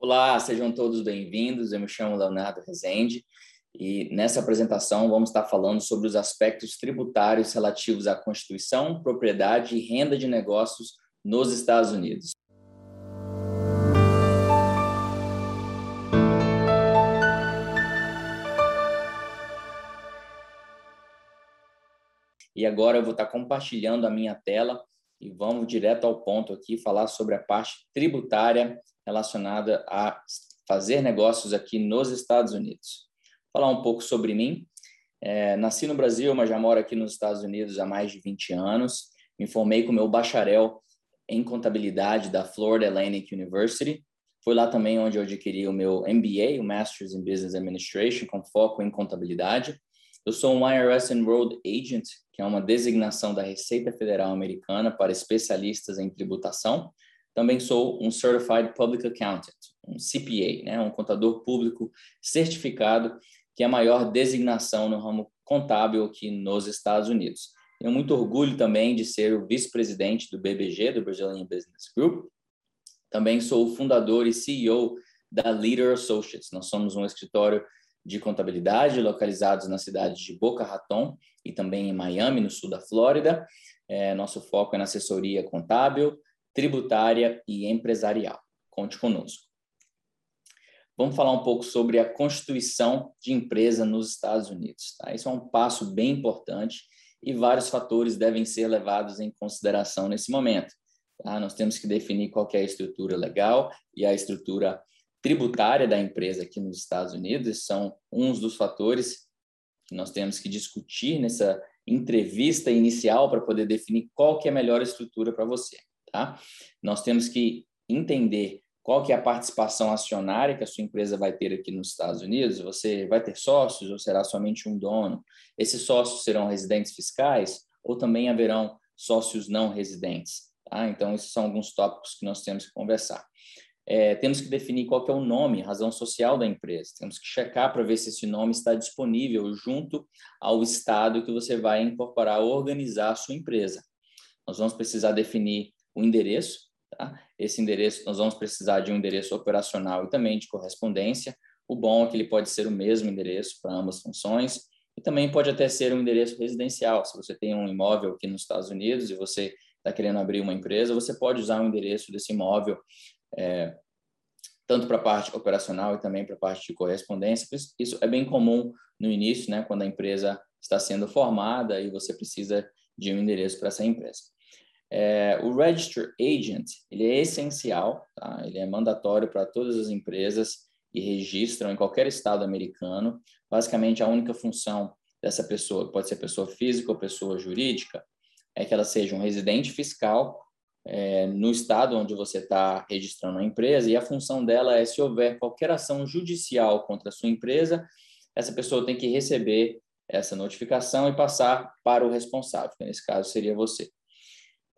Olá, sejam todos bem-vindos. Eu me chamo Leonardo Rezende e nessa apresentação vamos estar falando sobre os aspectos tributários relativos à Constituição, propriedade e renda de negócios nos Estados Unidos. E agora eu vou estar compartilhando a minha tela e vamos direto ao ponto aqui falar sobre a parte tributária relacionada a fazer negócios aqui nos Estados Unidos. Falar um pouco sobre mim. É, nasci no Brasil, mas já moro aqui nos Estados Unidos há mais de 20 anos. Me formei com meu bacharel em contabilidade da Florida Atlantic University. Foi lá também onde eu adquiri o meu MBA, o Masters in Business Administration, com foco em contabilidade. Eu sou um IRS Enrolled Agent, que é uma designação da Receita Federal Americana para especialistas em tributação. Também sou um Certified Public Accountant, um CPA, né, um contador público certificado, que é a maior designação no ramo contábil aqui nos Estados Unidos. Tenho muito orgulho também de ser o vice-presidente do BBG, do Brazilian Business Group. Também sou o fundador e CEO da Leader Associates. Nós somos um escritório de contabilidade localizados na cidade de Boca Raton e também em Miami, no sul da Flórida. É, nosso foco é na assessoria contábil, tributária e empresarial. Conte conosco. Vamos falar um pouco sobre a constituição de empresa nos Estados Unidos. Tá? Isso é um passo bem importante e vários fatores devem ser levados em consideração nesse momento. Tá? Nós temos que definir qual é a estrutura legal e a estrutura tributária da empresa aqui nos Estados Unidos. Esses são uns dos fatores que nós temos que discutir nessa entrevista inicial para poder definir qual que é a melhor estrutura para você tá? Nós temos que entender qual que é a participação acionária que a sua empresa vai ter aqui nos Estados Unidos. Você vai ter sócios ou será somente um dono? Esses sócios serão residentes fiscais ou também haverão sócios não residentes? Tá? Então, esses são alguns tópicos que nós temos que conversar. É, temos que definir qual que é o nome, razão social da empresa. Temos que checar para ver se esse nome está disponível junto ao estado que você vai incorporar organizar a sua empresa. Nós vamos precisar definir o endereço. Tá? Esse endereço, nós vamos precisar de um endereço operacional e também de correspondência. O bom é que ele pode ser o mesmo endereço para ambas funções e também pode até ser um endereço residencial. Se você tem um imóvel aqui nos Estados Unidos e você está querendo abrir uma empresa, você pode usar o endereço desse imóvel é, tanto para a parte operacional e também para a parte de correspondência. Isso é bem comum no início, né, quando a empresa está sendo formada e você precisa de um endereço para essa empresa. É, o Register Agent ele é essencial, tá? ele é mandatório para todas as empresas que registram em qualquer estado americano. Basicamente, a única função dessa pessoa, pode ser pessoa física ou pessoa jurídica, é que ela seja um residente fiscal é, no estado onde você está registrando a empresa, e a função dela é, se houver qualquer ação judicial contra a sua empresa, essa pessoa tem que receber essa notificação e passar para o responsável, que nesse caso seria você.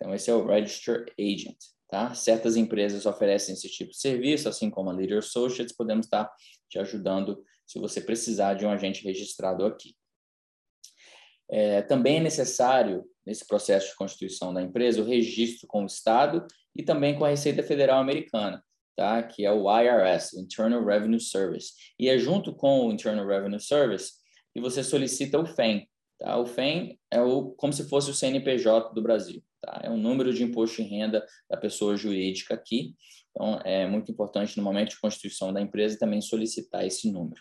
Então, esse é o Register Agent. Tá? Certas empresas oferecem esse tipo de serviço, assim como a Leader Associates, podemos estar te ajudando se você precisar de um agente registrado aqui. É, também é necessário, nesse processo de constituição da empresa, o registro com o Estado e também com a Receita Federal Americana, tá? que é o IRS, Internal Revenue Service. E é junto com o Internal Revenue Service que você solicita o FEM. Tá? O FEM é o, como se fosse o CNPJ do Brasil. Tá? É um número de imposto de renda da pessoa jurídica aqui. Então, é muito importante no momento de constituição da empresa também solicitar esse número.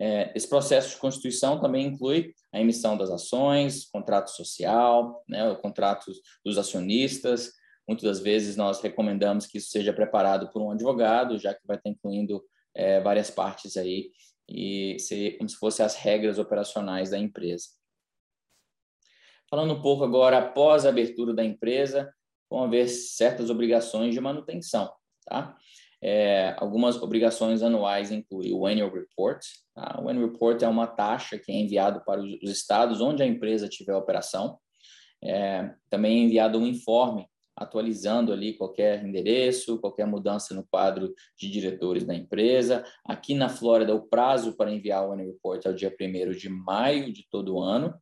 É, esse processo de constituição também inclui a emissão das ações, contrato social, né, o contrato dos acionistas. Muitas das vezes nós recomendamos que isso seja preparado por um advogado, já que vai estar incluindo é, várias partes aí e ser como se fossem as regras operacionais da empresa. Falando um pouco agora, após a abertura da empresa, vão haver certas obrigações de manutenção. Tá? É, algumas obrigações anuais incluem o Annual Report. Tá? O Annual Report é uma taxa que é enviado para os estados onde a empresa tiver operação. É, também é enviado um informe atualizando ali qualquer endereço, qualquer mudança no quadro de diretores da empresa. Aqui na Flórida, o prazo para enviar o Annual Report é o dia 1 de maio de todo ano.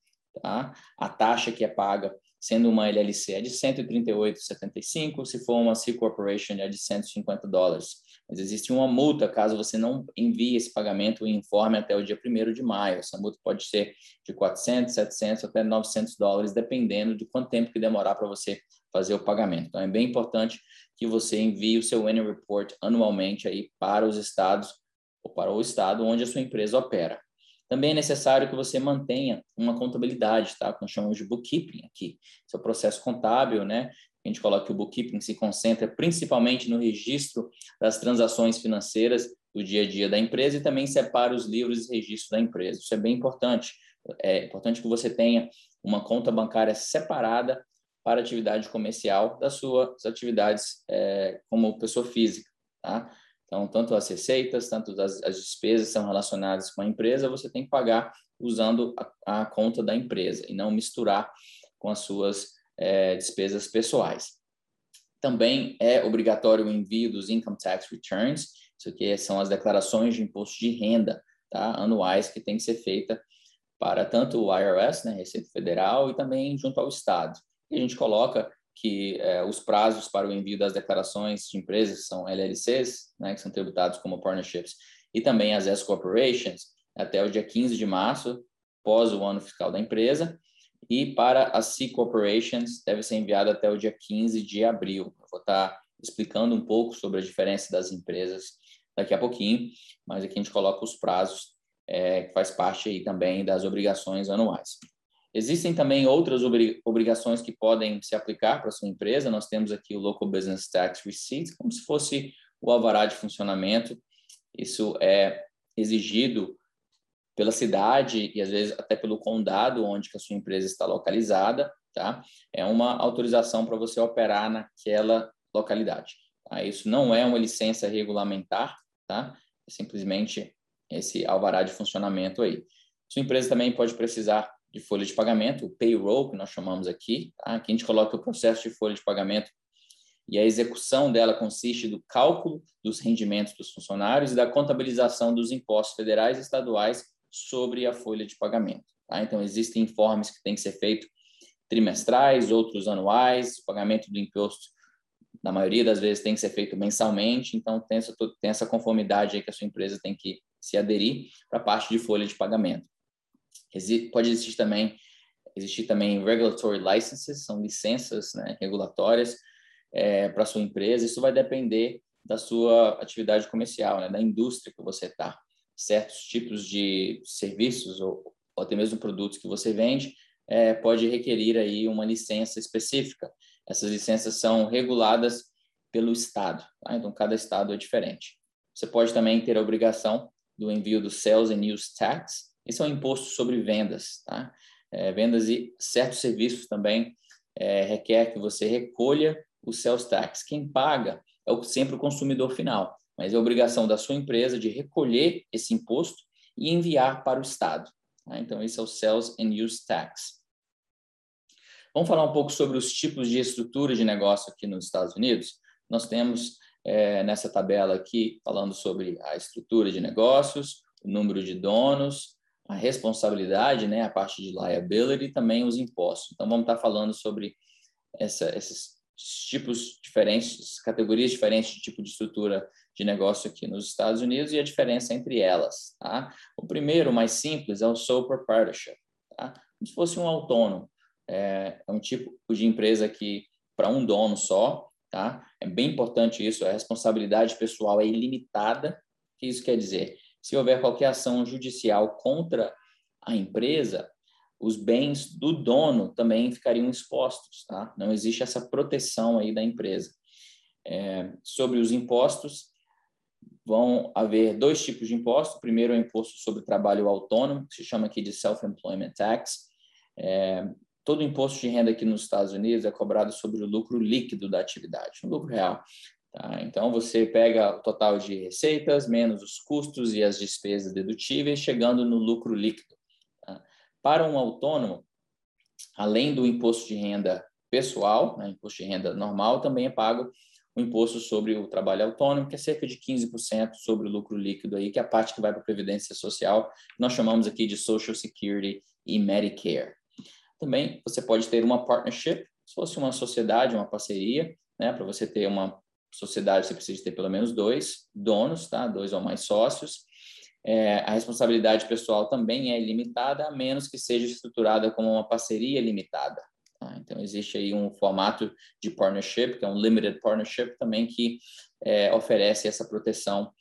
Tá? A taxa que é paga, sendo uma LLC, é de 138,75, se for uma C Corporation, é de 150 dólares. mas existe uma multa caso você não envie esse pagamento e informe até o dia 1 de maio. Essa multa pode ser de 400, 700 até 900 dólares, dependendo de quanto tempo que demorar para você fazer o pagamento. Então, é bem importante que você envie o seu annual report anualmente aí para os estados ou para o estado onde a sua empresa opera. Também é necessário que você mantenha uma contabilidade, tá? Que nós chamamos de bookkeeping aqui. O processo contábil, né? A gente coloca que o bookkeeping se concentra principalmente no registro das transações financeiras do dia a dia da empresa e também separa os livros de registro da empresa. Isso é bem importante. É importante que você tenha uma conta bancária separada para atividade comercial das suas atividades é, como pessoa física, tá? Então, tanto as receitas, tanto as, as despesas são relacionadas com a empresa, você tem que pagar usando a, a conta da empresa e não misturar com as suas é, despesas pessoais. Também é obrigatório o envio dos income tax returns, isso aqui são as declarações de imposto de renda tá, anuais que tem que ser feita para tanto o IRS, né, Receita Federal, e também junto ao Estado. E a gente coloca que é, os prazos para o envio das declarações de empresas são LLCs, né, que são tributados como partnerships, e também as S corporations, até o dia 15 de março, pós o ano fiscal da empresa, e para as C corporations deve ser enviado até o dia 15 de abril. Eu vou estar explicando um pouco sobre a diferença das empresas daqui a pouquinho, mas aqui a gente coloca os prazos, é, que faz parte aí também das obrigações anuais. Existem também outras obrigações que podem se aplicar para sua empresa. Nós temos aqui o Local Business Tax Receipt, como se fosse o alvará de funcionamento. Isso é exigido pela cidade e às vezes até pelo condado onde a sua empresa está localizada, tá? É uma autorização para você operar naquela localidade. Tá? Isso não é uma licença regulamentar, tá? É simplesmente esse alvará de funcionamento aí. Sua empresa também pode precisar de folha de pagamento, o payroll, que nós chamamos aqui. Tá? Aqui a gente coloca o processo de folha de pagamento e a execução dela consiste do cálculo dos rendimentos dos funcionários e da contabilização dos impostos federais e estaduais sobre a folha de pagamento. Tá? Então, existem informes que têm que ser feitos trimestrais, outros anuais, o pagamento do imposto, na maioria das vezes, tem que ser feito mensalmente, então tem essa, tem essa conformidade aí que a sua empresa tem que se aderir para a parte de folha de pagamento pode existir também existir também regulatory licenses, são licenças né, regulatórias é, para sua empresa. Isso vai depender da sua atividade comercial, né, da indústria que você está. Certos tipos de serviços ou, ou, até mesmo produtos que você vende é, pode requerir aí uma licença específica. Essas licenças são reguladas pelo estado, tá? então cada estado é diferente. Você pode também ter a obrigação do envio do Sales and Use Tax, esse é um imposto sobre vendas, tá? É, vendas e certos serviços também é, requer que você recolha o sales tax. Quem paga é o, sempre o consumidor final, mas é obrigação da sua empresa de recolher esse imposto e enviar para o Estado. Tá? Então, esse é o Sales and Use Tax. Vamos falar um pouco sobre os tipos de estrutura de negócio aqui nos Estados Unidos. Nós temos é, nessa tabela aqui falando sobre a estrutura de negócios, o número de donos, a responsabilidade, né, a parte de liability e também os impostos. Então, vamos estar falando sobre essa, esses tipos diferentes, categorias diferentes de tipo de estrutura de negócio aqui nos Estados Unidos e a diferença entre elas. Tá? O primeiro, mais simples, é o sole proprietorship. Tá? Como se fosse um autônomo. É, é um tipo de empresa que, para um dono só, tá? é bem importante isso, a responsabilidade pessoal é ilimitada. O que isso quer dizer? Se houver qualquer ação judicial contra a empresa, os bens do dono também ficariam expostos, tá? Não existe essa proteção aí da empresa. É, sobre os impostos, vão haver dois tipos de imposto. O primeiro é o imposto sobre trabalho autônomo, que se chama aqui de Self-Employment Tax. É, todo imposto de renda aqui nos Estados Unidos é cobrado sobre o lucro líquido da atividade, o lucro real. Tá? Então, você pega o total de receitas, menos os custos e as despesas dedutíveis, chegando no lucro líquido. Tá? Para um autônomo, além do imposto de renda pessoal, né, imposto de renda normal, também é pago o imposto sobre o trabalho autônomo, que é cerca de 15% sobre o lucro líquido, aí, que é a parte que vai para a Previdência Social, que nós chamamos aqui de Social Security e Medicare. Também você pode ter uma partnership, se fosse uma sociedade, uma parceria, né, para você ter uma sociedade você precisa ter pelo menos dois donos, tá? Dois ou mais sócios. É, a responsabilidade pessoal também é limitada, a menos que seja estruturada como uma parceria limitada. Tá? Então, existe aí um formato de partnership, que é um limited partnership também, que é, oferece essa proteção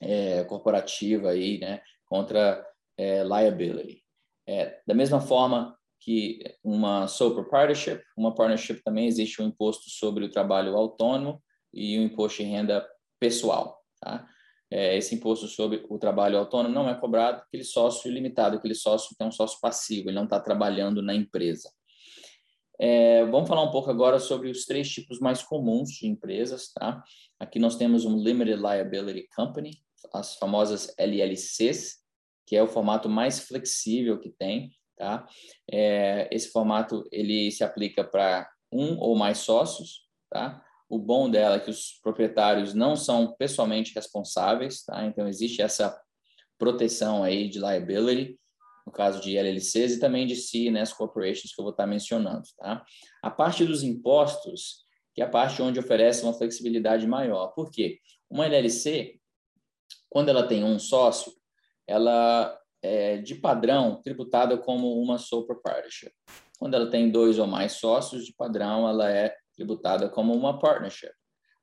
é, corporativa aí, né, contra é, liability. É, da mesma forma que uma sole proprietorship, uma partnership também existe um imposto sobre o trabalho autônomo e um imposto de renda pessoal. Tá? É, esse imposto sobre o trabalho autônomo não é cobrado aquele sócio limitado, aquele sócio que é um sócio passivo, ele não está trabalhando na empresa. É, vamos falar um pouco agora sobre os três tipos mais comuns de empresas. Tá? Aqui nós temos um Limited Liability Company, as famosas LLCs, que é o formato mais flexível que tem. Tá? É, esse formato ele se aplica para um ou mais sócios. Tá? O bom dela é que os proprietários não são pessoalmente responsáveis, tá? Então existe essa proteção aí de liability no caso de LLCs e também de C&S corporations que eu vou estar mencionando, tá? A parte dos impostos, que é a parte onde oferece uma flexibilidade maior. Por quê? Uma LLC, quando ela tem um sócio, ela é de padrão tributada como uma sole proprietorship. Quando ela tem dois ou mais sócios, de padrão ela é tributada como uma partnership.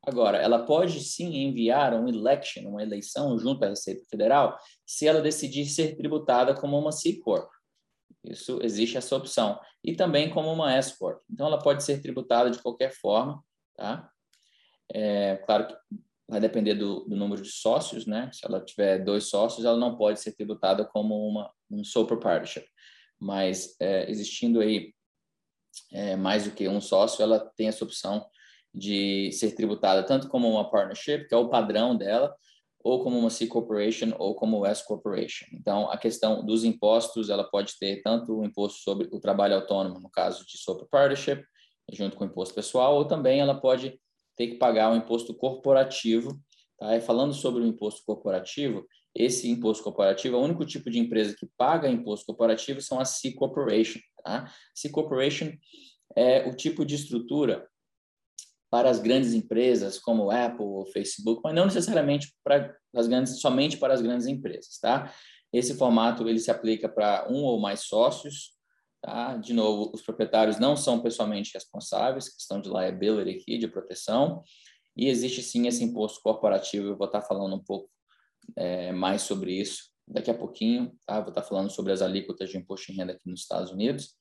Agora, ela pode sim enviar um election, uma eleição junto à Receita Federal, se ela decidir ser tributada como uma C Corp. Isso existe essa opção. E também como uma S Corp. Então, ela pode ser tributada de qualquer forma, tá? É, claro que vai depender do, do, número de sócios, né? Se ela tiver dois sócios, ela não pode ser tributada como uma um sole proprietorship. Mas é, existindo aí é, mais do que um sócio, ela tem essa opção de ser tributada tanto como uma partnership, que é o padrão dela, ou como uma C corporation ou como S corporation. Então, a questão dos impostos, ela pode ter tanto o imposto sobre o trabalho autônomo, no caso de sole partnership, junto com o imposto pessoal, ou também ela pode ter que pagar o imposto corporativo. Tá? E falando sobre o imposto corporativo, esse imposto corporativo, o único tipo de empresa que paga imposto corporativo são as C corporation. Tá? C corporation é o tipo de estrutura para as grandes empresas como Apple ou Facebook, mas não necessariamente para as grandes, somente para as grandes empresas, tá? Esse formato ele se aplica para um ou mais sócios, tá? De novo, os proprietários não são pessoalmente responsáveis, questão de liability aqui, de proteção, e existe sim esse imposto corporativo. Eu vou estar falando um pouco é, mais sobre isso daqui a pouquinho, tá? Vou estar falando sobre as alíquotas de imposto de renda aqui nos Estados Unidos.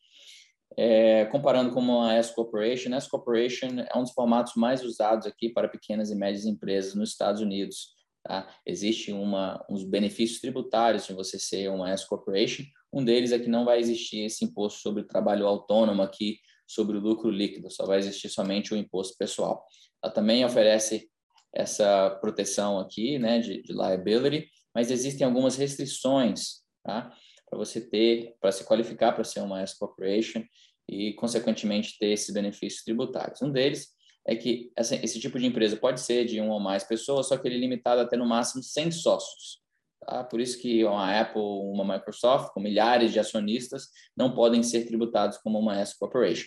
É, comparando com uma S Corporation, S Corporation é um dos formatos mais usados aqui para pequenas e médias empresas nos Estados Unidos. Tá? Existe uma, uns benefícios tributários de você ser uma S Corporation. Um deles é que não vai existir esse imposto sobre o trabalho autônomo aqui, sobre o lucro líquido, só vai existir somente o imposto pessoal. Ela também oferece essa proteção aqui, né, de, de liability, mas existem algumas restrições, tá? para você ter, para se qualificar para ser uma S corporation e consequentemente ter esses benefícios tributários. Um deles é que essa, esse tipo de empresa pode ser de uma ou mais pessoas, só que ele é limitado até no máximo 100 sócios. Tá? Por isso que uma Apple, uma Microsoft, com milhares de acionistas, não podem ser tributados como uma S corporation.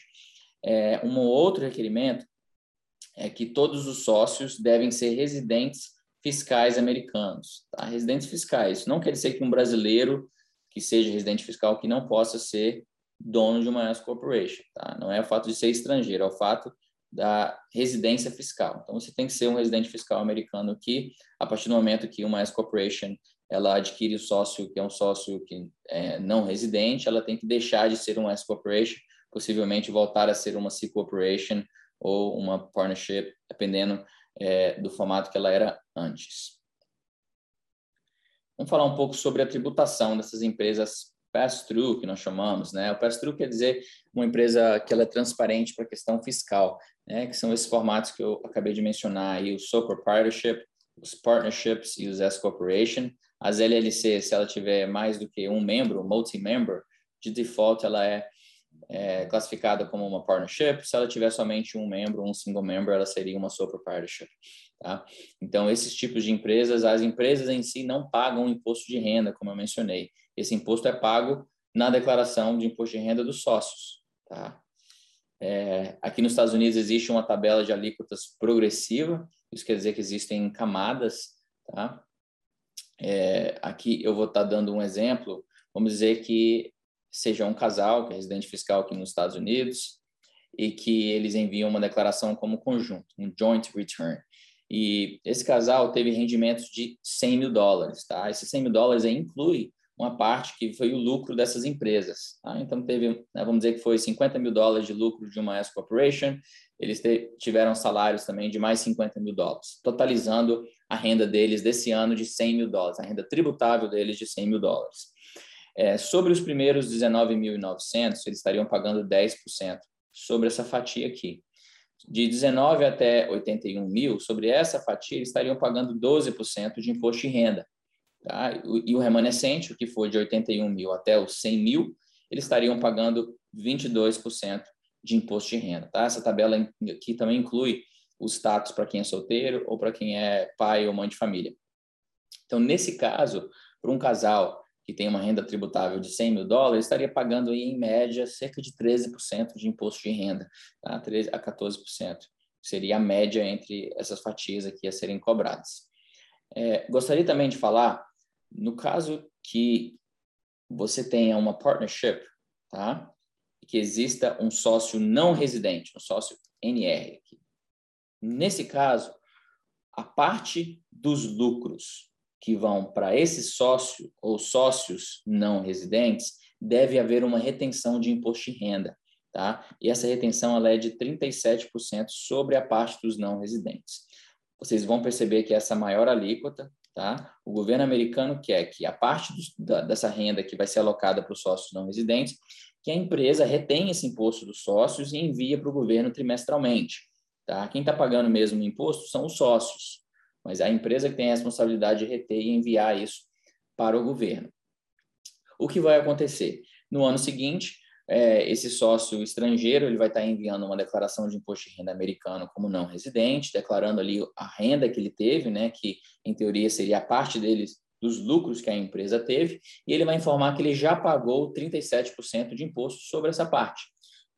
É, um outro requerimento é que todos os sócios devem ser residentes fiscais americanos. Tá? Residentes fiscais. Isso não quer dizer que um brasileiro que seja residente fiscal que não possa ser dono de uma S corporation, tá? Não é o fato de ser estrangeiro, é o fato da residência fiscal. Então você tem que ser um residente fiscal americano que, a partir do momento que uma S corporation ela adquire o sócio que é um sócio que é não residente, ela tem que deixar de ser uma S corporation, possivelmente voltar a ser uma C corporation ou uma partnership, dependendo é, do formato que ela era antes. Vamos falar um pouco sobre a tributação dessas empresas pass-through, que nós chamamos, né? O pass-through quer dizer uma empresa que ela é transparente para a questão fiscal, né? Que são esses formatos que eu acabei de mencionar aí, o sole proprietorship, os partnerships e os S corporation. As LLC, se ela tiver mais do que um membro, multi-member, de default ela é, é, classificada como uma partnership. Se ela tiver somente um membro, um single member, ela seria uma sole proprietorship. Tá? Então, esses tipos de empresas, as empresas em si não pagam imposto de renda, como eu mencionei. Esse imposto é pago na declaração de imposto de renda dos sócios. Tá? É, aqui nos Estados Unidos existe uma tabela de alíquotas progressiva, isso quer dizer que existem camadas, tá? É, aqui eu vou estar tá dando um exemplo, vamos dizer que seja um casal que é residente fiscal aqui nos Estados Unidos e que eles enviam uma declaração como conjunto, um joint return. E esse casal teve rendimentos de 100 mil dólares, tá? Esses 100 mil dólares inclui uma parte que foi o lucro dessas empresas. Tá? Então, teve, né, vamos dizer que foi 50 mil dólares de lucro de uma S Corporation, eles tiveram salários também de mais 50 mil dólares, totalizando a renda deles desse ano de 100 mil dólares, a renda tributável deles de 100 mil dólares. É, sobre os primeiros 19.900, eles estariam pagando 10% sobre essa fatia aqui. De 19 até 81 mil, sobre essa fatia, eles estariam pagando 12% de imposto de renda. Tá? E o remanescente, o que for de 81 mil até os 100 mil, eles estariam pagando 22% de imposto de renda. Tá? Essa tabela aqui também inclui o status para quem é solteiro ou para quem é pai ou mãe de família. Então, nesse caso, para um casal que tem uma renda tributável de 100 mil dólares, estaria pagando aí, em média cerca de 13% de imposto de renda, tá? 13 a 14%. Seria a média entre essas fatias aqui a serem cobradas. É, gostaria também de falar no caso que você tenha uma partnership, tá? Que exista um sócio não residente, um sócio NR aqui. Nesse caso, a parte dos lucros que vão para esse sócio ou sócios não residentes, deve haver uma retenção de imposto de renda, tá? E essa retenção ela é de 37% sobre a parte dos não residentes. Vocês vão perceber que essa maior alíquota Tá? O governo americano quer que a parte do, da, dessa renda que vai ser alocada para os sócios não residentes, que a empresa retenha esse imposto dos sócios e envia para o governo trimestralmente. Tá? Quem está pagando mesmo o imposto são os sócios, mas a empresa que tem a responsabilidade de reter e enviar isso para o governo. O que vai acontecer? No ano seguinte, é, esse sócio estrangeiro ele vai estar enviando uma declaração de imposto de renda americano como não residente, declarando ali a renda que ele teve, né, que em teoria seria a parte deles dos lucros que a empresa teve, e ele vai informar que ele já pagou 37% de imposto sobre essa parte.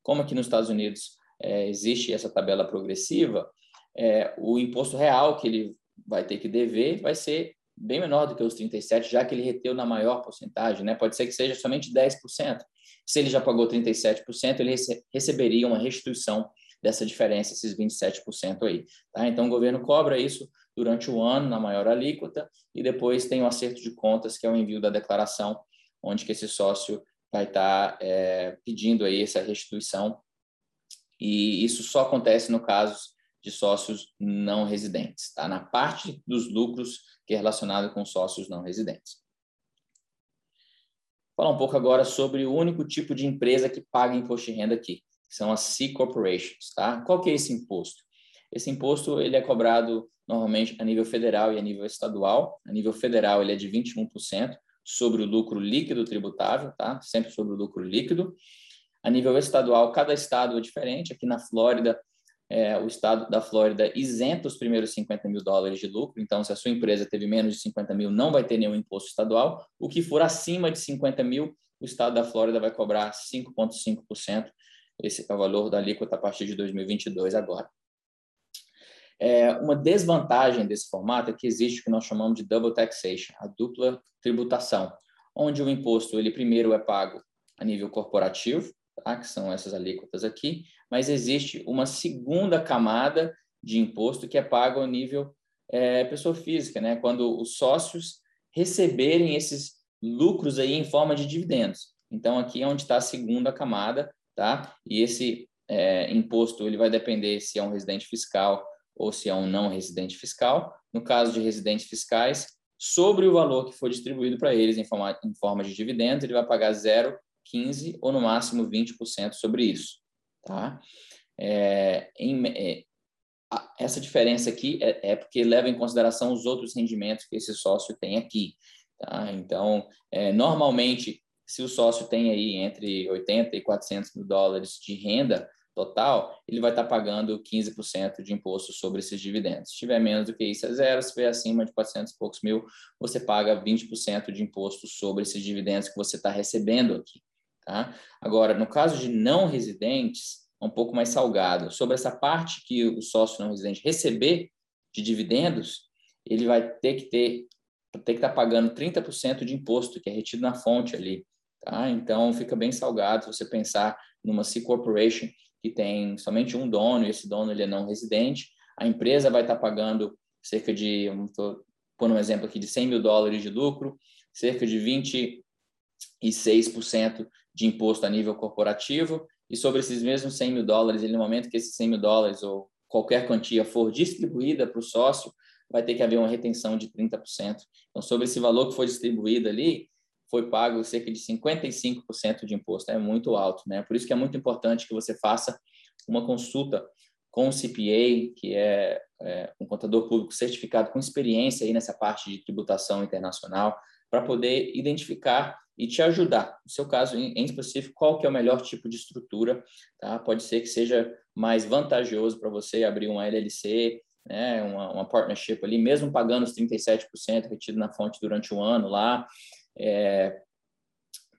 Como aqui nos Estados Unidos é, existe essa tabela progressiva, é, o imposto real que ele vai ter que dever vai ser bem menor do que os 37, já que ele reteu na maior porcentagem, né? Pode ser que seja somente 10%. Se ele já pagou 37%, ele rece receberia uma restituição dessa diferença, esses 27% aí. Tá? Então, o governo cobra isso durante o ano, na maior alíquota, e depois tem o acerto de contas, que é o envio da declaração, onde que esse sócio vai estar tá, é, pedindo aí essa restituição. E isso só acontece no caso de sócios não residentes, tá? na parte dos lucros que é relacionada com sócios não residentes. Falar um pouco agora sobre o único tipo de empresa que paga imposto de renda aqui, que são as C Corporations, tá? Qual que é esse imposto? Esse imposto ele é cobrado normalmente a nível federal e a nível estadual. A nível federal ele é de 21% sobre o lucro líquido tributável, tá? Sempre sobre o lucro líquido. A nível estadual, cada estado é diferente. Aqui na Flórida, é, o estado da Flórida isenta os primeiros 50 mil dólares de lucro, então se a sua empresa teve menos de 50 mil, não vai ter nenhum imposto estadual. O que for acima de 50 mil, o estado da Flórida vai cobrar 5,5%. Esse é o valor da alíquota a partir de 2022 agora. É, uma desvantagem desse formato é que existe o que nós chamamos de double taxation, a dupla tributação, onde o imposto ele primeiro é pago a nível corporativo, tá? que são essas alíquotas aqui, mas existe uma segunda camada de imposto que é pago ao nível é, pessoa física, né? quando os sócios receberem esses lucros aí em forma de dividendos. Então, aqui é onde está a segunda camada, tá? E esse é, imposto ele vai depender se é um residente fiscal ou se é um não residente fiscal. No caso de residentes fiscais, sobre o valor que for distribuído para eles em forma, em forma de dividendos, ele vai pagar zero 15% ou no máximo 20% sobre isso. Tá? É, em, é, essa diferença aqui é, é, porque leva em consideração os outros rendimentos que esse sócio tem aqui. Tá? Então, é, normalmente, se o sócio tem aí entre 80 e 400 mil dólares de renda total, ele vai estar pagando 15% de imposto sobre esses dividendos. Se tiver menos do que isso, é zero. Se tiver acima de 400 e poucos mil, você paga 20% de imposto sobre esses dividendos que você está recebendo aqui. Tá? Agora, no caso de não residentes, é um pouco mais salgado. Sobre essa parte que o sócio não residente receber de dividendos, ele vai ter que ter ter que estar tá pagando 30% de imposto, que é retido na fonte ali. Tá? Então, fica bem salgado você pensar numa C Corporation que tem somente um dono, e esse dono ele é não residente, a empresa vai estar tá pagando cerca de, estou pondo um exemplo aqui, de 100 mil dólares de lucro, cerca de 26% de imposto a nível corporativo, e sobre esses mesmos 100 mil dólares, ele, no momento que esses 100 mil dólares ou qualquer quantia for distribuída para o sócio, vai ter que haver uma retenção de 30%. Então, sobre esse valor que foi distribuído ali, foi pago cerca de 55% de imposto. É muito alto, né? Por isso que é muito importante que você faça uma consulta com o CPA, que é, é um contador público certificado com experiência aí nessa parte de tributação internacional, para poder identificar e te ajudar. No seu caso, em, específico, qual que é o melhor tipo de estrutura, tá? Pode ser que seja mais vantajoso para você abrir uma LLC, né, uma, uma partnership ali, mesmo pagando os 37% retido na fonte durante o ano lá, é,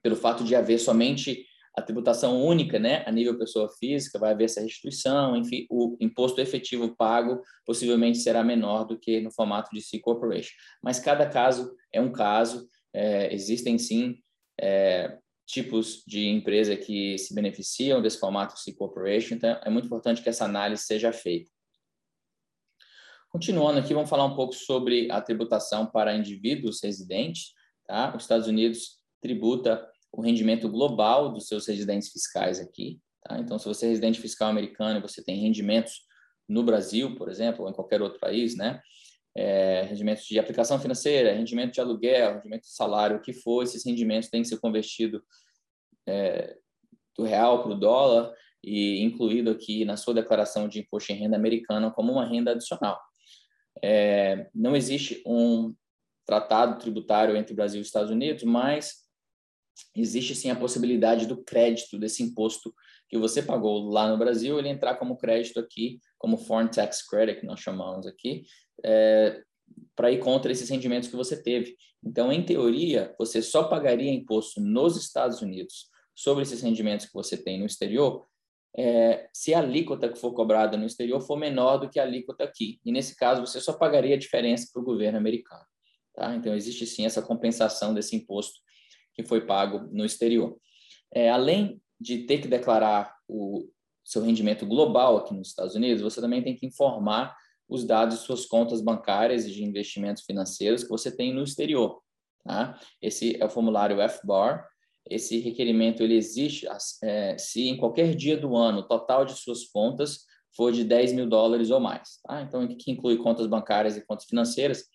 pelo fato de haver somente a tributação única, né, a nível pessoa física, vai haver essa restituição, enfim, o imposto efetivo pago possivelmente será menor do que no formato de C Corporation. Mas cada caso é um caso, é, existem sim é, tipos de empresa que se beneficiam desse formato C Corporation, então é muito importante que essa análise seja feita. Continuando aqui, vamos falar um pouco sobre a tributação para indivíduos residentes. Tá? Os Estados Unidos tributa o rendimento global dos seus residentes fiscais aqui. Tá? Então, se você é residente fiscal americano e você tem rendimentos no Brasil, por exemplo, ou em qualquer outro país, né? É, rendimentos de aplicação financeira, rendimento de aluguel, rendimento de salário, o que for, esses rendimentos têm que ser convertidos é, do real para o dólar e incluído aqui na sua declaração de imposto em renda americana como uma renda adicional. É, não existe um tratado tributário entre Brasil e Estados Unidos, mas existe sim a possibilidade do crédito desse imposto que você pagou lá no Brasil, ele entrar como crédito aqui, como Foreign Tax Credit, que nós chamamos aqui, é, para ir contra esses rendimentos que você teve. Então, em teoria, você só pagaria imposto nos Estados Unidos sobre esses rendimentos que você tem no exterior é, se a alíquota que for cobrada no exterior for menor do que a alíquota aqui. E nesse caso, você só pagaria a diferença para o governo americano. Tá? Então, existe sim essa compensação desse imposto que foi pago no exterior. É, além de ter que declarar o seu rendimento global aqui nos Estados Unidos, você também tem que informar os dados de suas contas bancárias e de investimentos financeiros que você tem no exterior. Tá? Esse é o formulário FBAR, esse requerimento ele existe é, se em qualquer dia do ano o total de suas contas for de 10 mil dólares ou mais. Tá? Então, que inclui contas bancárias e contas financeiras.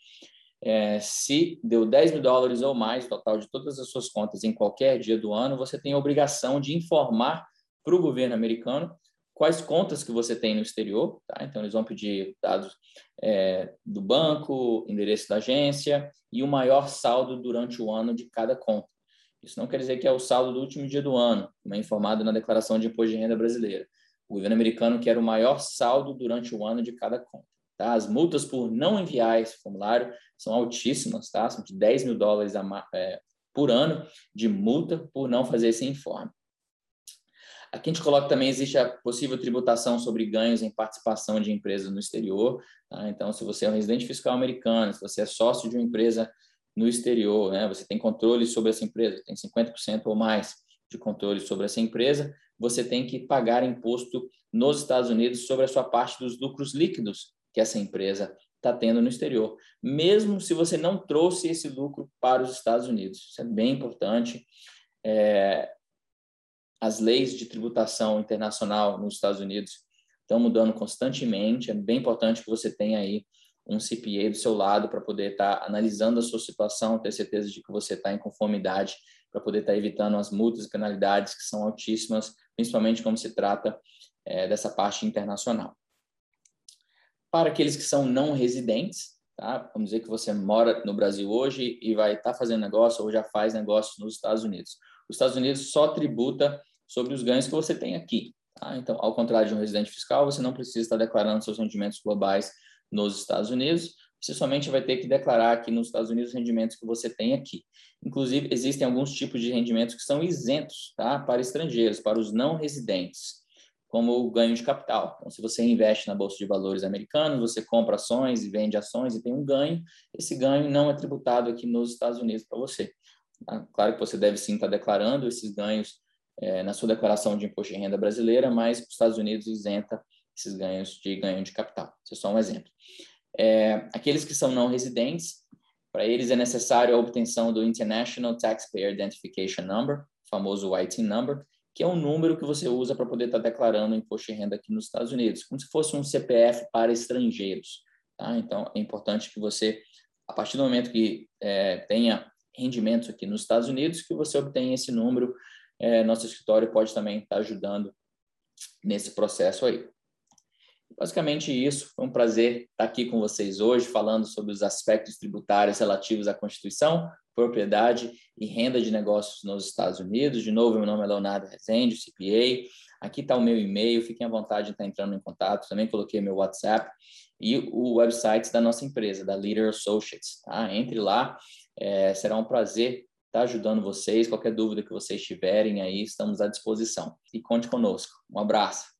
É, se deu 10 mil dólares ou mais, total de todas as suas contas em qualquer dia do ano, você tem a obrigação de informar para o governo americano quais contas que você tem no exterior. Tá? Então, eles vão pedir dados é, do banco, endereço da agência e o maior saldo durante o ano de cada conta. Isso não quer dizer que é o saldo do último dia do ano, como é informado na declaração de imposto de renda brasileira. O governo americano quer o maior saldo durante o ano de cada conta. Tá? As multas por não enviar esse formulário são altíssimas, tá? são de 10 mil dólares é, por ano de multa por não fazer esse informe. Aqui a gente coloca também existe a possível tributação sobre ganhos em participação de empresas no exterior. Tá? Então, se você é um residente fiscal americano, se você é sócio de uma empresa no exterior, né? Você tem controle sobre essa empresa, tem 50% ou mais de controle sobre essa empresa, você tem que pagar imposto nos Estados Unidos sobre a sua parte dos lucros líquidos que essa empresa está tendo no exterior, mesmo se você não trouxe esse lucro para os Estados Unidos. Isso é bem importante. É, as leis de tributação internacional nos Estados Unidos estão mudando constantemente. É bem importante que você tenha aí um CPA do seu lado para poder estar tá analisando a sua situação, ter certeza de que você está em conformidade, para poder estar tá evitando as multas e penalidades que são altíssimas, principalmente quando se trata é, dessa parte internacional. Para aqueles que são não residentes, tá? vamos dizer que você mora no Brasil hoje e vai estar tá fazendo negócio ou já faz negócio nos Estados Unidos. Os Estados Unidos só tributa sobre os ganhos que você tem aqui. Tá? Então, ao contrário de um residente fiscal, você não precisa estar declarando seus rendimentos globais nos Estados Unidos, você somente vai ter que declarar aqui nos Estados Unidos os rendimentos que você tem aqui. Inclusive, existem alguns tipos de rendimentos que são isentos tá? para estrangeiros, para os não residentes. Como o ganho de capital. Então, se você investe na Bolsa de Valores americana, você compra ações e vende ações e tem um ganho, esse ganho não é tributado aqui nos Estados Unidos para você. Tá? Claro que você deve sim estar declarando esses ganhos é, na sua declaração de imposto de renda brasileira, mas os Estados Unidos isenta esses ganhos de ganho de capital. Isso é só um exemplo. É, aqueles que são não residentes, para eles é necessário a obtenção do International Taxpayer Identification Number, famoso ITIN number, que é um número que você usa para poder estar declarando imposto de renda aqui nos Estados Unidos, como se fosse um CPF para estrangeiros. Tá? Então, é importante que você, a partir do momento que é, tenha rendimentos aqui nos Estados Unidos, que você obtenha esse número. É, nosso escritório pode também estar ajudando nesse processo aí. Basicamente isso, foi um prazer estar aqui com vocês hoje, falando sobre os aspectos tributários relativos à Constituição, propriedade e renda de negócios nos Estados Unidos. De novo, meu nome é Leonardo Rezende, CPA. Aqui está o meu e-mail, fiquem à vontade de estar entrando em contato. Também coloquei meu WhatsApp e o website da nossa empresa, da Leader Associates. Tá? Entre lá, é, será um prazer estar ajudando vocês. Qualquer dúvida que vocês tiverem aí, estamos à disposição. E conte conosco. Um abraço.